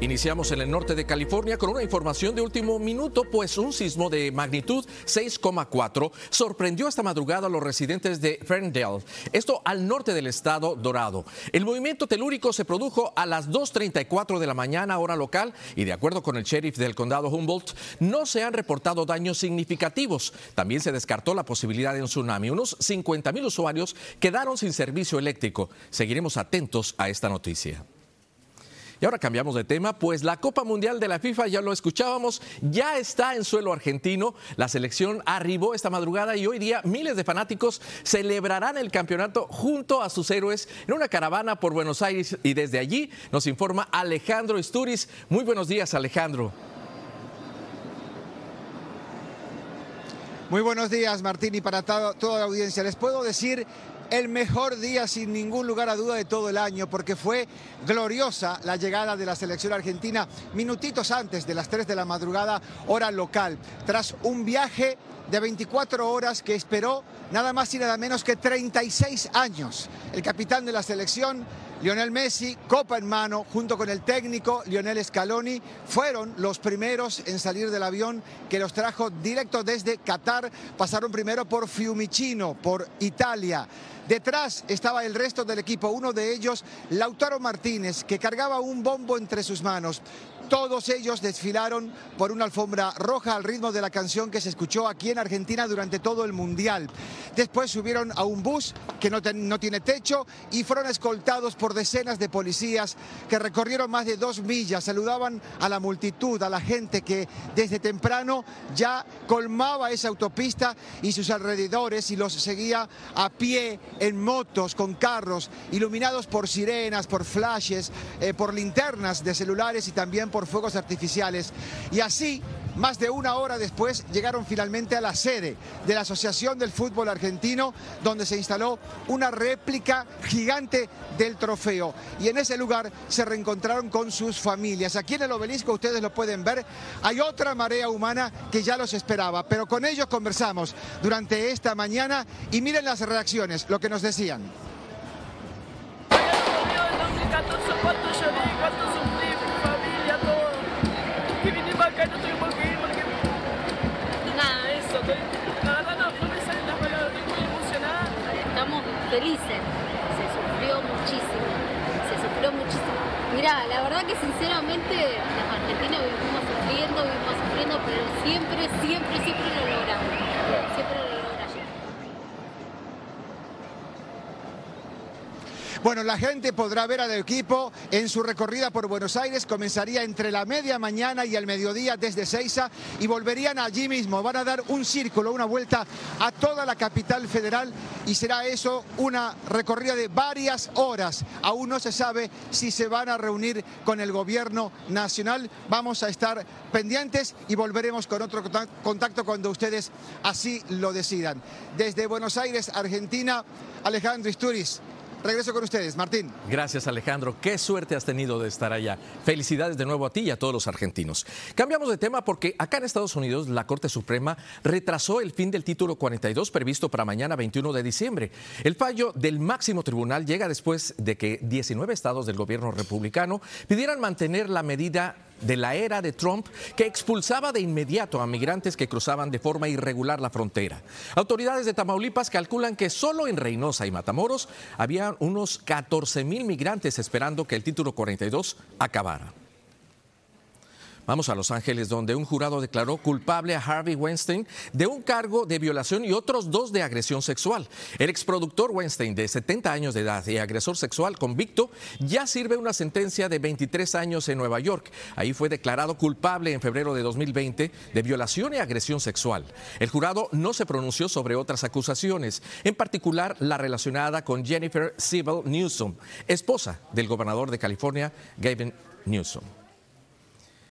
Iniciamos en el norte de California con una información de último minuto, pues un sismo de magnitud 6,4 sorprendió esta madrugada a los residentes de Ferndale, esto al norte del estado Dorado. El movimiento telúrico se produjo a las 2.34 de la mañana hora local y de acuerdo con el sheriff del condado Humboldt, no se han reportado daños significativos. También se descartó la posibilidad de un tsunami. Unos 50 mil usuarios quedaron sin servicio eléctrico. Seguiremos atentos a esta noticia. Y ahora cambiamos de tema, pues la Copa Mundial de la FIFA, ya lo escuchábamos, ya está en suelo argentino. La selección arribó esta madrugada y hoy día miles de fanáticos celebrarán el campeonato junto a sus héroes en una caravana por Buenos Aires y desde allí nos informa Alejandro Isturiz. Muy buenos días, Alejandro. Muy buenos días, Martín, y para toda la audiencia. Les puedo decir el mejor día sin ningún lugar a duda de todo el año porque fue gloriosa la llegada de la selección argentina minutitos antes de las 3 de la madrugada hora local. Tras un viaje de 24 horas que esperó nada más y nada menos que 36 años. El capitán de la selección Lionel Messi, copa en mano, junto con el técnico Lionel Scaloni, fueron los primeros en salir del avión que los trajo directo desde Qatar. Pasaron primero por Fiumicino, por Italia. Detrás estaba el resto del equipo, uno de ellos, Lautaro Martínez, que cargaba un bombo entre sus manos. Todos ellos desfilaron por una alfombra roja al ritmo de la canción que se escuchó aquí en Argentina durante todo el Mundial. Después subieron a un bus que no, tiene techo y fueron escoltados por decenas de policías que recorrieron más de dos millas, saludaban a la multitud, a la gente que desde temprano ya colmaba esa autopista y sus alrededores y los seguía a pie, en motos, con carros, iluminados por sirenas, por flashes, eh, por linternas de celulares y también por por fuegos artificiales. Y así, más de una hora después, llegaron finalmente a la sede de la Asociación del Fútbol Argentino, donde se instaló una réplica gigante del trofeo. Y en ese lugar se reencontraron con sus familias. Aquí en el obelisco, ustedes lo pueden ver, hay otra marea humana que ya los esperaba, pero con ellos conversamos durante esta mañana y miren las reacciones, lo que nos decían. Felices. Se sufrió muchísimo, se sufrió muchísimo. Mira, la verdad que sinceramente los argentinos vivimos sufriendo, vivimos sufriendo, pero siempre, siempre, siempre lo logramos. Siempre lo logramos. Bueno, la gente podrá ver al equipo en su recorrida por Buenos Aires. Comenzaría entre la media mañana y el mediodía desde Seiza y volverían allí mismo. Van a dar un círculo, una vuelta a toda la capital federal y será eso una recorrida de varias horas. Aún no se sabe si se van a reunir con el gobierno nacional. Vamos a estar pendientes y volveremos con otro contacto cuando ustedes así lo decidan. Desde Buenos Aires, Argentina, Alejandro Isturiz. Regreso con ustedes, Martín. Gracias, Alejandro. Qué suerte has tenido de estar allá. Felicidades de nuevo a ti y a todos los argentinos. Cambiamos de tema porque acá en Estados Unidos la Corte Suprema retrasó el fin del título 42 previsto para mañana 21 de diciembre. El fallo del máximo tribunal llega después de que 19 estados del gobierno republicano pidieran mantener la medida de la era de Trump que expulsaba de inmediato a migrantes que cruzaban de forma irregular la frontera. Autoridades de Tamaulipas calculan que solo en Reynosa y Matamoros había unos 14 mil migrantes esperando que el título 42 acabara. Vamos a Los Ángeles, donde un jurado declaró culpable a Harvey Weinstein de un cargo de violación y otros dos de agresión sexual. El exproductor Weinstein, de 70 años de edad y agresor sexual convicto, ya sirve una sentencia de 23 años en Nueva York. Ahí fue declarado culpable en febrero de 2020 de violación y agresión sexual. El jurado no se pronunció sobre otras acusaciones, en particular la relacionada con Jennifer Sibyl Newsom, esposa del gobernador de California, Gavin Newsom.